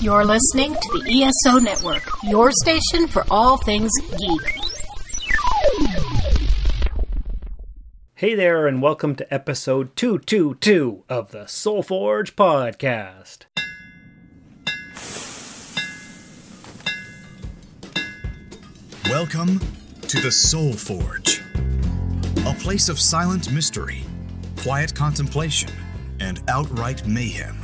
You're listening to the ESO Network, your station for all things geek. Hey there, and welcome to episode 222 of the Soul Forge podcast. Welcome to the Soul Forge, a place of silent mystery, quiet contemplation, and outright mayhem.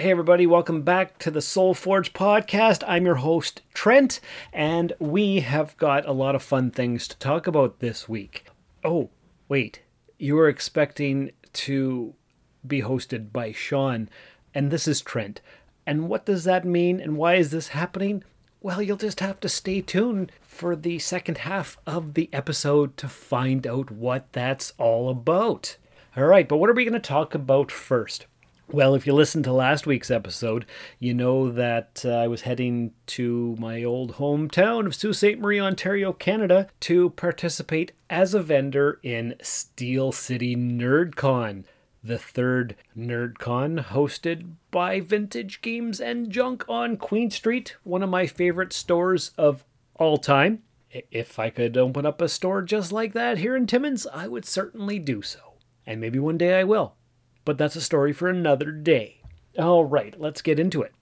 Hey, everybody, welcome back to the Soul Forge podcast. I'm your host, Trent, and we have got a lot of fun things to talk about this week. Oh, wait, you were expecting to be hosted by Sean, and this is Trent. And what does that mean, and why is this happening? Well, you'll just have to stay tuned for the second half of the episode to find out what that's all about. All right, but what are we going to talk about first? Well, if you listened to last week's episode, you know that uh, I was heading to my old hometown of Sault Ste. Marie, Ontario, Canada, to participate as a vendor in Steel City NerdCon, the third NerdCon hosted by Vintage Games and Junk on Queen Street, one of my favorite stores of all time. If I could open up a store just like that here in Timmins, I would certainly do so. And maybe one day I will but that's a story for another day. All right, let's get into it.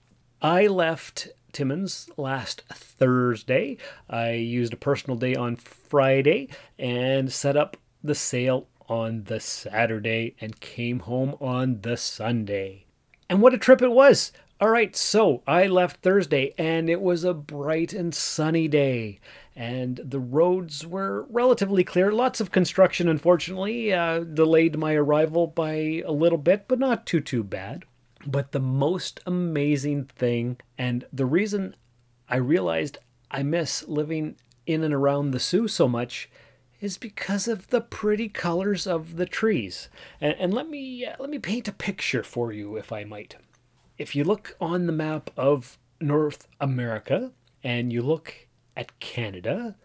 I left Timmins last Thursday. I used a personal day on Friday and set up the sale on the Saturday and came home on the Sunday. And what a trip it was! All right, so I left Thursday and it was a bright and sunny day and the roads were relatively clear. Lots of construction, unfortunately, uh, delayed my arrival by a little bit, but not too, too bad. But the most amazing thing, and the reason I realized I miss living in and around the Soo so much, is because of the pretty colors of the trees. And, and let me uh, let me paint a picture for you, if I might. If you look on the map of North America and you look at Canada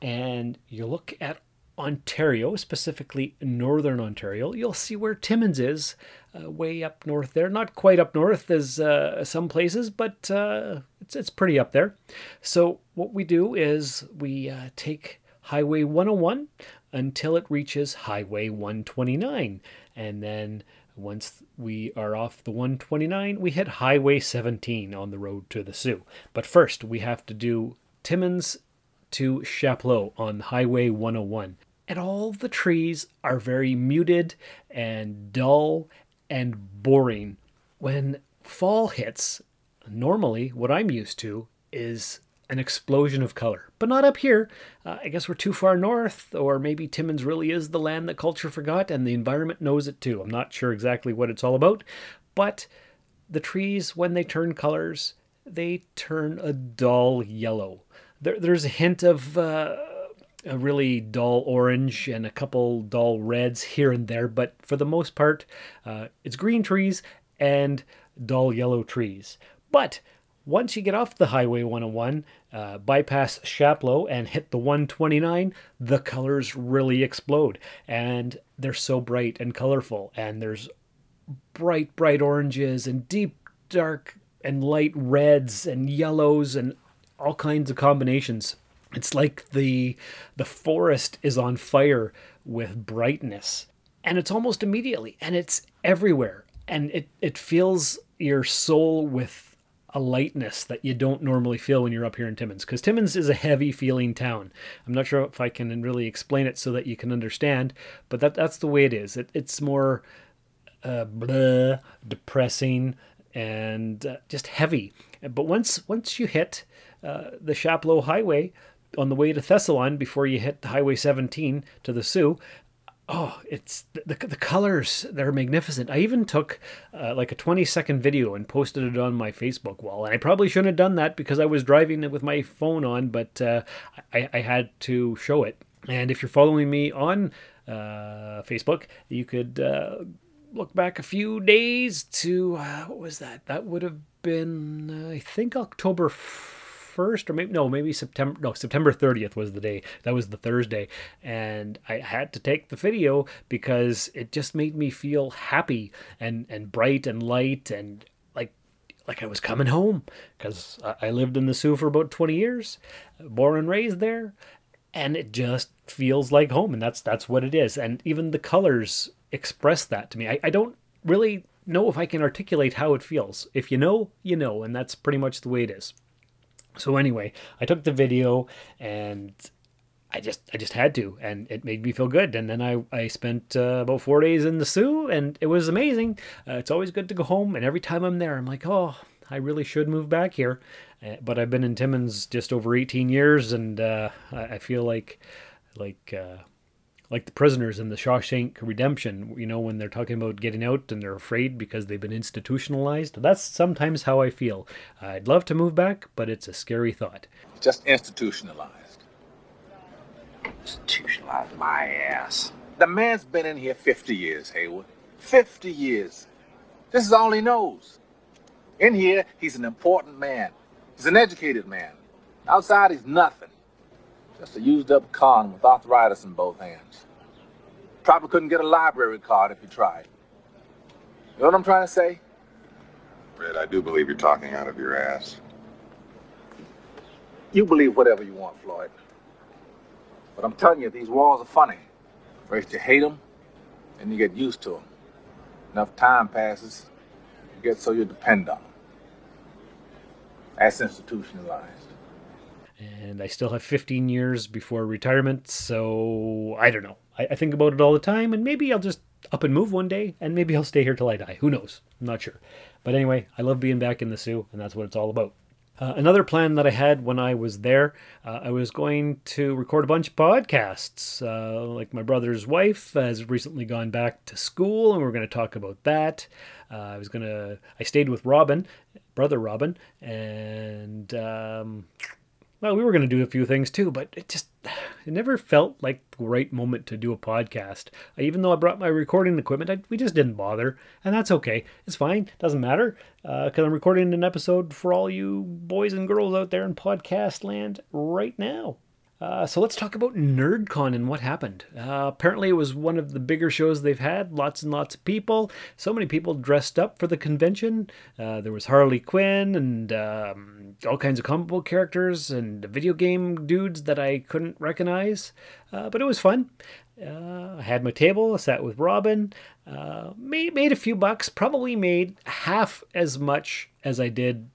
and you look at Ontario, specifically Northern Ontario, you'll see where Timmins is, uh, way up north there. Not quite up north as uh, some places, but uh, it's, it's pretty up there. So, what we do is we uh, take Highway 101 until it reaches Highway 129. And then once we are off the 129, we hit Highway 17 on the road to the Soo. But first, we have to do Timmins to Chapleau on Highway 101. And all the trees are very muted and dull and boring. When fall hits, normally what I'm used to is an explosion of color, but not up here. Uh, I guess we're too far north, or maybe Timmins really is the land that culture forgot and the environment knows it too. I'm not sure exactly what it's all about, but the trees, when they turn colors, they turn a dull yellow there, there's a hint of uh, a really dull orange and a couple dull reds here and there, but for the most part, uh, it's green trees and dull yellow trees. But once you get off the Highway 101, uh, bypass Chapleau, and hit the 129, the colors really explode. And they're so bright and colorful. And there's bright, bright oranges and deep, dark, and light reds and yellows and all kinds of combinations. It's like the the forest is on fire with brightness. And it's almost immediately and it's everywhere. And it, it fills your soul with a lightness that you don't normally feel when you're up here in Timmins. Because Timmins is a heavy feeling town. I'm not sure if I can really explain it so that you can understand, but that that's the way it is. It, it's more uh, blah, depressing and uh, just heavy. But once once you hit uh, the Chapleau Highway, on the way to Thessalon before you hit Highway 17 to the Soo. Oh, it's the, the, colors, they're magnificent. I even took uh, like a 20 second video and posted it on my Facebook wall. And I probably shouldn't have done that because I was driving it with my phone on, but uh, I, I had to show it. And if you're following me on uh, Facebook, you could uh, look back a few days to uh, what was that? That would have been, I think, October. 1st or maybe no maybe september no september 30th was the day. That was the thursday. And i had to take the video because it just made me feel happy and and bright and light and like like i was coming home. Because i lived in the Soo for about 20 years born and raised there and it just feels like home and that's that's what it is. And even the colors express that to me. I, I don't really know if i can articulate how it feels. If you know you know and that's pretty much the way it is so anyway i took the video and I just I just had to, and it made me feel good. And then I I spent uh, about four days in the Soo, and it was amazing. Uh, it's always good to go home, and every time I'm there, I'm like, oh, I really should move back here. Uh, but I've been in Timmins just over 18 years, and uh, I, I, feel like like uh, like the prisoners in the Shawshank Redemption. You know, when they're talking about getting out and they're afraid because they've been institutionalized. That's sometimes how I feel. I'd love to move back, but it's a scary thought. Just institutionalized. Institutionalized my ass. The man's been in here 50 years, Haywood. 50 years. This is all he knows. In here, he's an important man. He's an educated man. Outside, he's nothing. Just a used up con with arthritis in both hands. Probably couldn't get a library card if he tried. You know what I'm trying to say? Red, I do believe you're talking out of your ass. You believe whatever you want, Floyd. But I'm telling you, these walls are funny. First you hate them, then you get used to them. Enough time passes, you get so you depend on them. That's institutionalized. And I still have 15 years before retirement, so I don't know. I, I think about it all the time, and maybe I'll just up and move one day, and maybe I'll stay here till I die. Who knows? I'm not sure. But anyway, I love being back in the Soo, and that's what it's all about. Uh, another plan that I had when I was there, uh, I was going to record a bunch of podcasts. Uh, like my brother's wife has recently gone back to school, and we are going to talk about that. Uh, I was going to, I stayed with Robin, brother Robin, and um, well, we were going to do a few things too, but it just it never felt like the right moment to do a podcast. Even though I brought my recording equipment, I, we just didn't bother, and that's okay. It's fine, doesn't matter, because uh, I'm recording an episode for all you boys and girls out there in podcast land right now. Uh, so let's talk about NerdCon and what happened. Uh, apparently, it was one of the bigger shows they've had. Lots and lots of people. So many people dressed up for the convention. Uh, there was Harley Quinn and um, all kinds of comic book characters and video game dudes that I couldn't recognize. Uh, but it was fun. Uh, I had my table, I sat with Robin, made, made a few bucks, probably made half as much as I did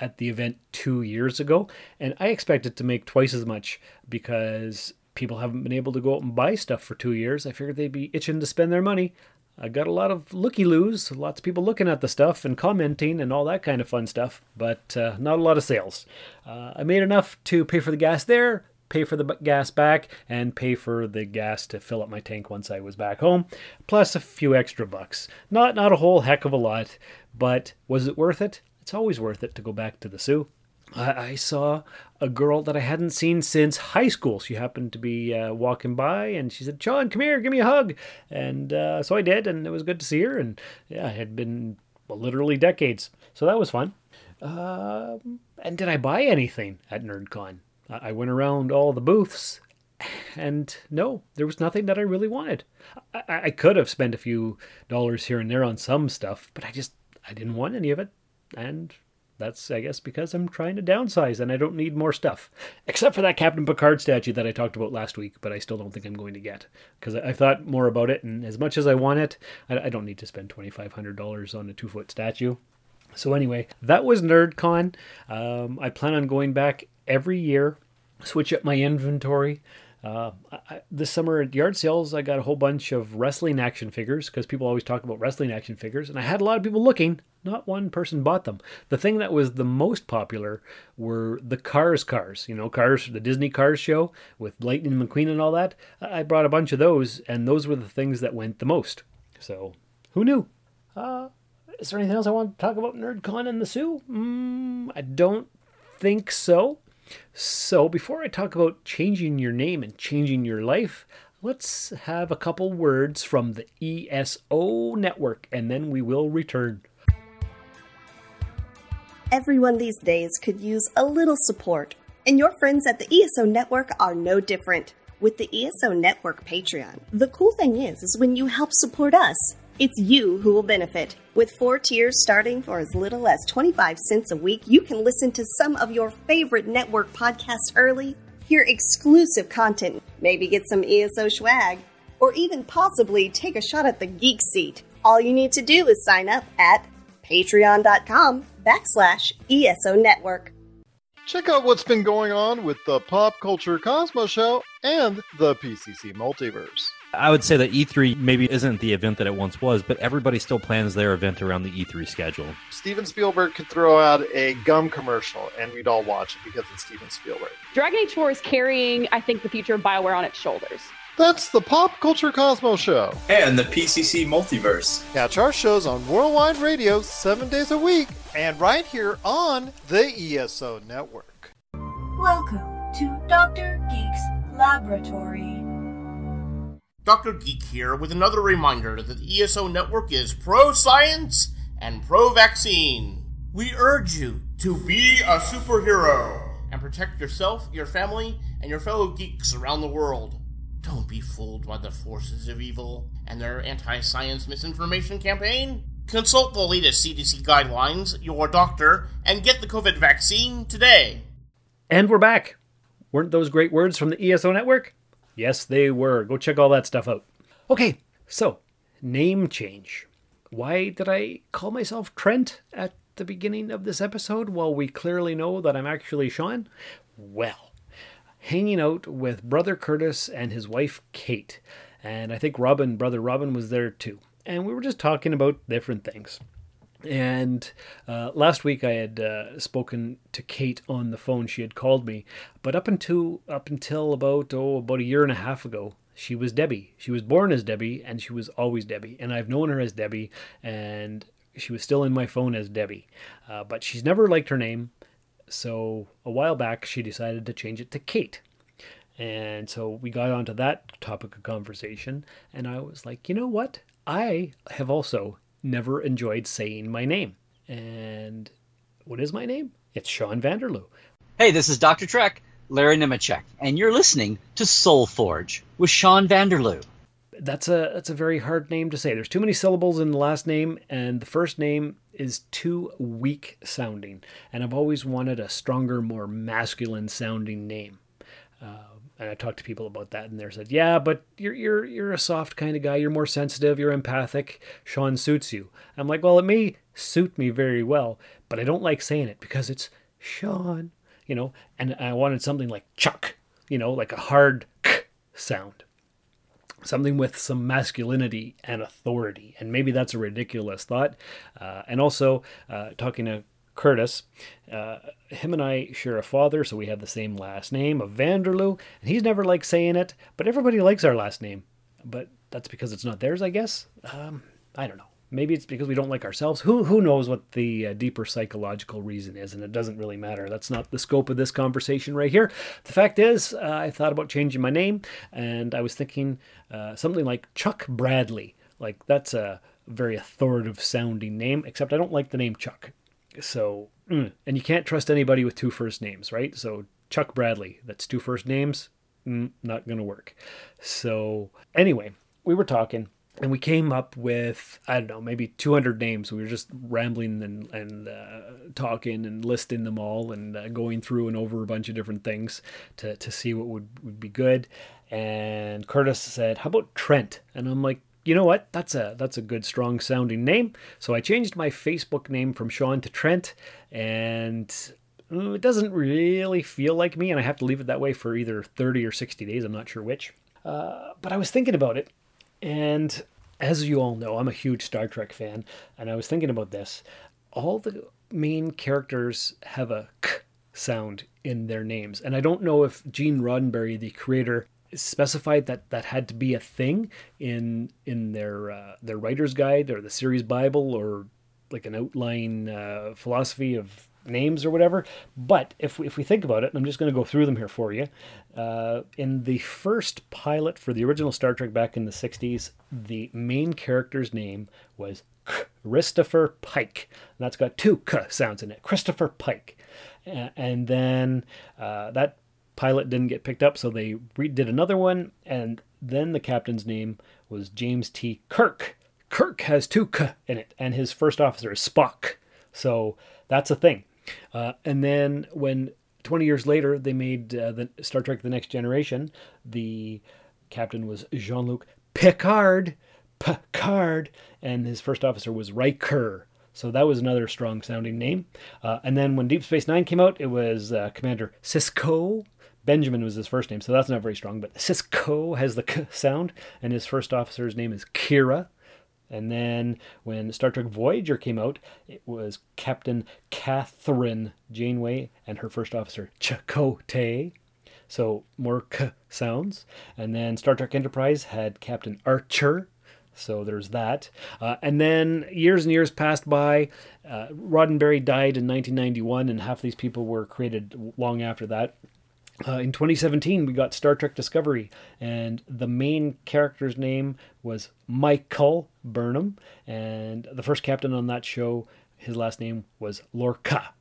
at the event two years ago, and I expected to make twice as much because people haven't been able to go out and buy stuff for two years. I figured they'd be itching to spend their money. I got a lot of looky loos, lots of people looking at the stuff and commenting and all that kind of fun stuff, but uh, not a lot of sales. Uh, I made enough to pay for the gas there, pay for the gas back, and pay for the gas to fill up my tank once I was back home, plus a few extra bucks. Not not a whole heck of a lot, but was it worth it? It's always worth it to go back to the Soo. I, I saw a girl that I hadn't seen since high school. She happened to be uh, walking by and she said, Sean, come here, give me a hug. And uh, so I did, and it was good to see her. And yeah, it had been well, literally decades. So that was fun. Uh, and did I buy anything at NerdCon? I went around all the booths and no, there was nothing that I really wanted. I, I could have spent a few dollars here and there on some stuff, but I just I didn't want any of it and that's I guess because I'm trying to downsize and I don't need more stuff, except for that Captain Picard statue that I talked about last week. But I still don't think I'm going to get because I, thought more about it, and as much as I want it, I, I don't need to spend twenty five hundred dollars on a two foot statue. So anyway, that was NerdCon. Um, I plan on going back every year, switch up my inventory. Uh, I, this summer at yard sales, I got a whole bunch of wrestling action figures because people always talk about wrestling action figures, and I had a lot of people looking. Not one person bought them. The thing that was the most popular were the Cars cars. You know, Cars, the Disney Cars show with Lightning McQueen and all that. I brought a bunch of those, and those were the things that went the most. So, who knew? Uh, is there anything else I want to talk about NerdCon and the Soo? Mm, I don't think so. So, before I talk about changing your name and changing your life, let's have a couple words from the ESO network and then we will return. Everyone these days could use a little support, and your friends at the ESO network are no different. With the ESO network Patreon, the cool thing is, is when you help support us, it's you who will benefit. With four tiers starting for as little as 25 cents a week, you can listen to some of your favorite network podcasts early, hear exclusive content, maybe get some ESO swag, or even possibly take a shot at the geek seat. All you need to do is sign up at patreon.com backslash ESO network. Check out what's been going on with the Pop Culture Cosmos Show and the PCC Multiverse. I would say that E3 maybe isn't the event that it once was, but everybody still plans their event around the E3 schedule. Steven Spielberg could throw out a gum commercial and we'd all watch it because it's Steven Spielberg. Dragon Age 4 is carrying, I think, the future of BioWare on its shoulders. That's the Pop Culture Cosmos Show. And the PCC Multiverse. Catch our shows on Worldwide Radio seven days a week and right here on the ESO Network. Welcome to Dr. Geek's Laboratory. Dr. Geek here with another reminder that the ESO Network is pro science and pro vaccine. We urge you to be a superhero and protect yourself, your family, and your fellow geeks around the world. Don't be fooled by the forces of evil and their anti science misinformation campaign. Consult the latest CDC guidelines, your doctor, and get the COVID vaccine today. And we're back. Weren't those great words from the ESO network? Yes, they were. Go check all that stuff out. Okay, so name change. Why did I call myself Trent at the beginning of this episode while we clearly know that I'm actually Sean? Well, hanging out with brother Curtis and his wife Kate. And I think Robin, brother Robin, was there too. And we were just talking about different things. And uh, last week I had uh, spoken to Kate on the phone. She had called me, but up until up until about oh about a year and a half ago, she was Debbie. She was born as Debbie, and she was always Debbie. And I've known her as Debbie, and she was still in my phone as Debbie. Uh, but she's never liked her name, so a while back she decided to change it to Kate. And so we got onto that topic of conversation, and I was like, you know what? I have also never enjoyed saying my name. And what is my name? It's Sean Vanderloo. Hey, this is Dr. Trek, Larry Nemecek, and you're listening to Soul Forge with Sean Vanderloo. That's a that's a very hard name to say. There's too many syllables in the last name, and the first name is too weak sounding. And I've always wanted a stronger, more masculine sounding name. Uh, and I talked to people about that, and they said, "Yeah, but you're you're you're a soft kind of guy. You're more sensitive. You're empathic. Sean suits you." I'm like, "Well, it may suit me very well, but I don't like saying it because it's Sean, you know." And I wanted something like Chuck, you know, like a hard k sound, something with some masculinity and authority. And maybe that's a ridiculous thought. Uh, and also, uh, talking to Curtis. Uh, him and I share a father, so we have the same last name of Vanderloo, and he's never liked saying it, but everybody likes our last name. But that's because it's not theirs, I guess. Um, I don't know. Maybe it's because we don't like ourselves. Who who knows what the uh, deeper psychological reason is, and it doesn't really matter. That's not the scope of this conversation right here. The fact is, uh, I thought about changing my name, and I was thinking uh, something like Chuck Bradley. Like that's a very authoritative sounding name, except I don't like the name Chuck. So, mm, and you can't trust anybody with two first names, right? So, Chuck Bradley, that's two first names, mm, not going to work. So, anyway, we were talking and we came up with, I don't know, maybe 200 names. We were just rambling and, and uh, talking and listing them all and uh, going through and over a bunch of different things to, to see what would, would be good. And Curtis said, How about Trent? And I'm like, you know what? That's a that's a good strong sounding name. So I changed my Facebook name from Sean to Trent, and mm, it doesn't really feel like me, and I have to leave it that way for either 30 or 60 days. I'm not sure which. Uh, but I was thinking about it, and as you all know, I'm a huge Star Trek fan, and I was thinking about this. All the main characters have a k sound in their names, and I don't know if Gene Roddenberry, the creator, specified that that had to be a thing in in their uh, their writer's guide or the series Bible or like an outline uh, philosophy of names or whatever. But if we, if we think about it, I'm just going to go through them here for you. Uh, in the first pilot for the original Star Trek back in the 60s, the main character's name was Christopher Pike. And that's got two K sounds in it. Christopher Pike. And then uh, that pilot didn't get picked up, so they re- did another one, and then the captain's name was James T. Kirk. Kirk has two K in it, and his first officer is Spock. So that's a thing. Uh, and then when 20 years later they made uh, the Star Trek: The Next Generation, the captain was Jean-Luc Picard. Picard, and his first officer was Riker. So that was another strong sounding name. Uh, and then when Deep Space Nine came out, it was uh, Commander Sisko. Benjamin was his first name, so that's not very strong. But Sisko has the K sound, and his first officer's name is Kira. And then when Star Trek Voyager came out, it was Captain Catherine Janeway and her first officer Chakotay. So more K sounds. And then Star Trek Enterprise had Captain Archer. So there's that. Uh, and then years and years passed by. Uh, Roddenberry died in 1991, and half these people were created long after that. Uh, in 2017, we got Star Trek Discovery, and the main character's name was Michael Burnham, and the first captain on that show, his last name was Lorca.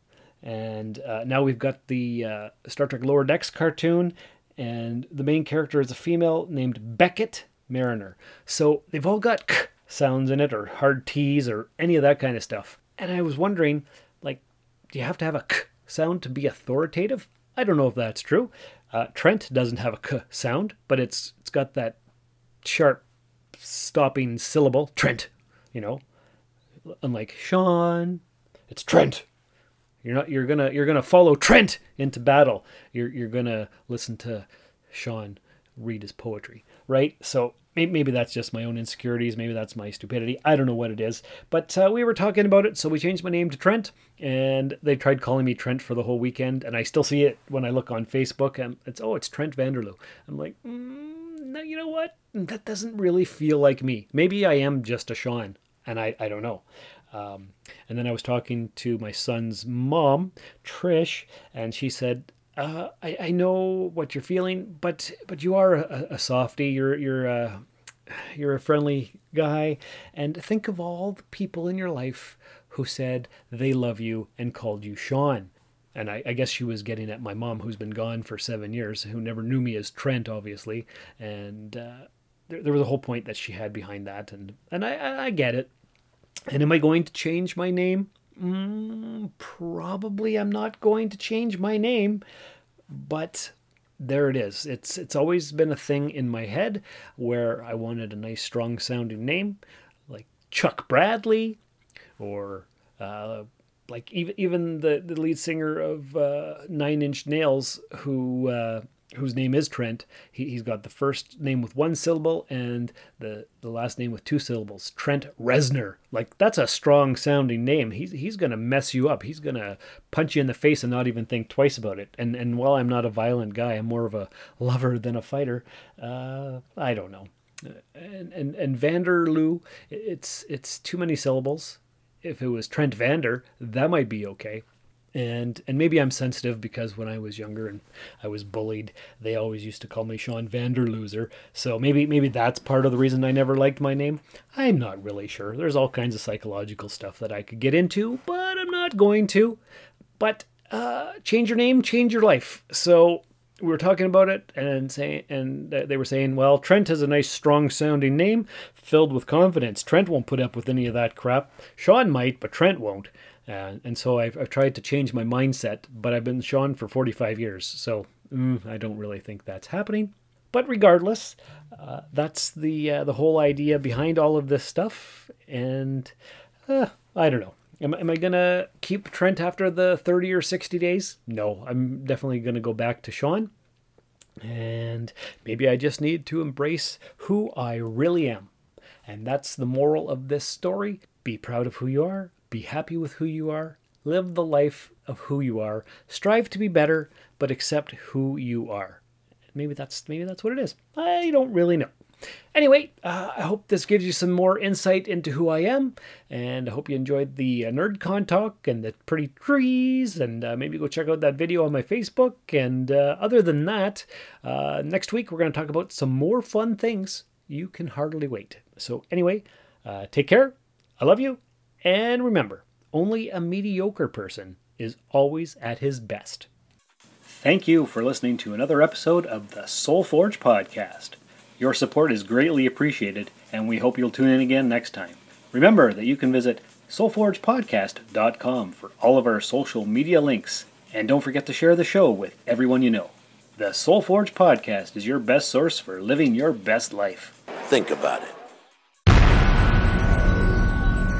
And uh, now we've got the uh, Star Trek Lower Decks cartoon, and the main character is a female named Beckett Mariner. So they've all got k sounds in it, or hard T's, or any of that kind of stuff. And I was wondering, like, do you have to have a k sound to be authoritative? I don't know if that's true. Uh, Trent doesn't have a k sound, but it's it's got that sharp stopping syllable. Trent, you know. Unlike Sean, it's Trent. You're not. You're gonna. You're gonna follow Trent into battle. You're. You're gonna listen to Sean read his poetry, right? So maybe, that's just my own insecurities. Maybe that's my stupidity. I don't know what it is. But uh, we were talking about it, so we changed my name to Trent, and they tried calling me Trent for the whole weekend, and I still see it when I look on Facebook, and it's oh, it's Trent Vanderloo. I'm like, mm, no, you know what? That doesn't really feel like me. Maybe I am just a Sean, and I I don't know. Um, and then I was talking to my son's mom, Trish, and she said, uh, I, I know what you're feeling, but but you are a, a softy. You're you're a, you're a friendly guy, and think of all the people in your life who said they love you and called you Sean. And I, I guess she was getting at my mom, who's been gone for seven years, who never knew me as Trent, obviously. And uh, there, there was a whole point that she had behind that, and and I, I get it. And am I going to change my name? Mm, probably I'm not going to change my name, but there it is. It's it's always been a thing in my head where I wanted a nice strong sounding name like Chuck Bradley or uh, like even even the, the lead singer of uh, Nine Inch Nails who uh, whose name is Trent. He, he's got the first name with one syllable and the, the last name with two syllables. Trent Reznor. Like, that's a strong sounding name. He's, he's going to mess you up. He's going to punch you in the face and not even think twice about it. And, and while I'm not a violent guy, I'm more of a lover than a fighter. Uh, I don't know. And, and, and Vanderloo, it's, it's too many syllables. If it was Trent Vander, that might be okay and and maybe I'm sensitive because when I was younger and I was bullied, they always used to call me Sean Vanderloser. So maybe maybe that's part of the reason I never liked my name. I'm not really sure. There's all kinds of psychological stuff that I could get into, but I'm not going to. But uh, change your name, change your life. So we were talking about it and saying and they were saying well trent has a nice strong sounding name filled with confidence trent won't put up with any of that crap sean might but trent won't uh, and so I've, I've tried to change my mindset, but I've been Sean for 45 years, so mm, I don't really think that's happening. But regardless, uh, that's the uh, the whole idea behind all of this stuff, and uh, I don't know. Am, am I to keep Trent after the 30 or 60 days? No, I'm definitely to go back to Sean. And maybe I just need to embrace who I really am. And that's the moral of this story. Be proud of who you are, be happy with who you are, live the life of who you are, strive to be better, but accept who you are. Maybe that's maybe that's what it is. I don't really know. Anyway, uh, I hope this gives you some more insight into who I am, and I hope you enjoyed the uh, NerdCon talk and the pretty trees, and uh, maybe go check out that video on my Facebook. And uh, other than that, uh, next week we're going to talk about some more fun things. You can hardly wait. So, anyway, uh, take care. I love you. And remember, only a mediocre person is always at his best. Thank you for listening to another episode of the Soul Forge podcast. Your support is greatly appreciated, and we hope you'll tune in again next time. Remember that you can visit soulforgepodcast.com for all of our social media links, and don't forget to share the show with everyone you know. The Soul Forge podcast is your best source for living your best life. Think about it.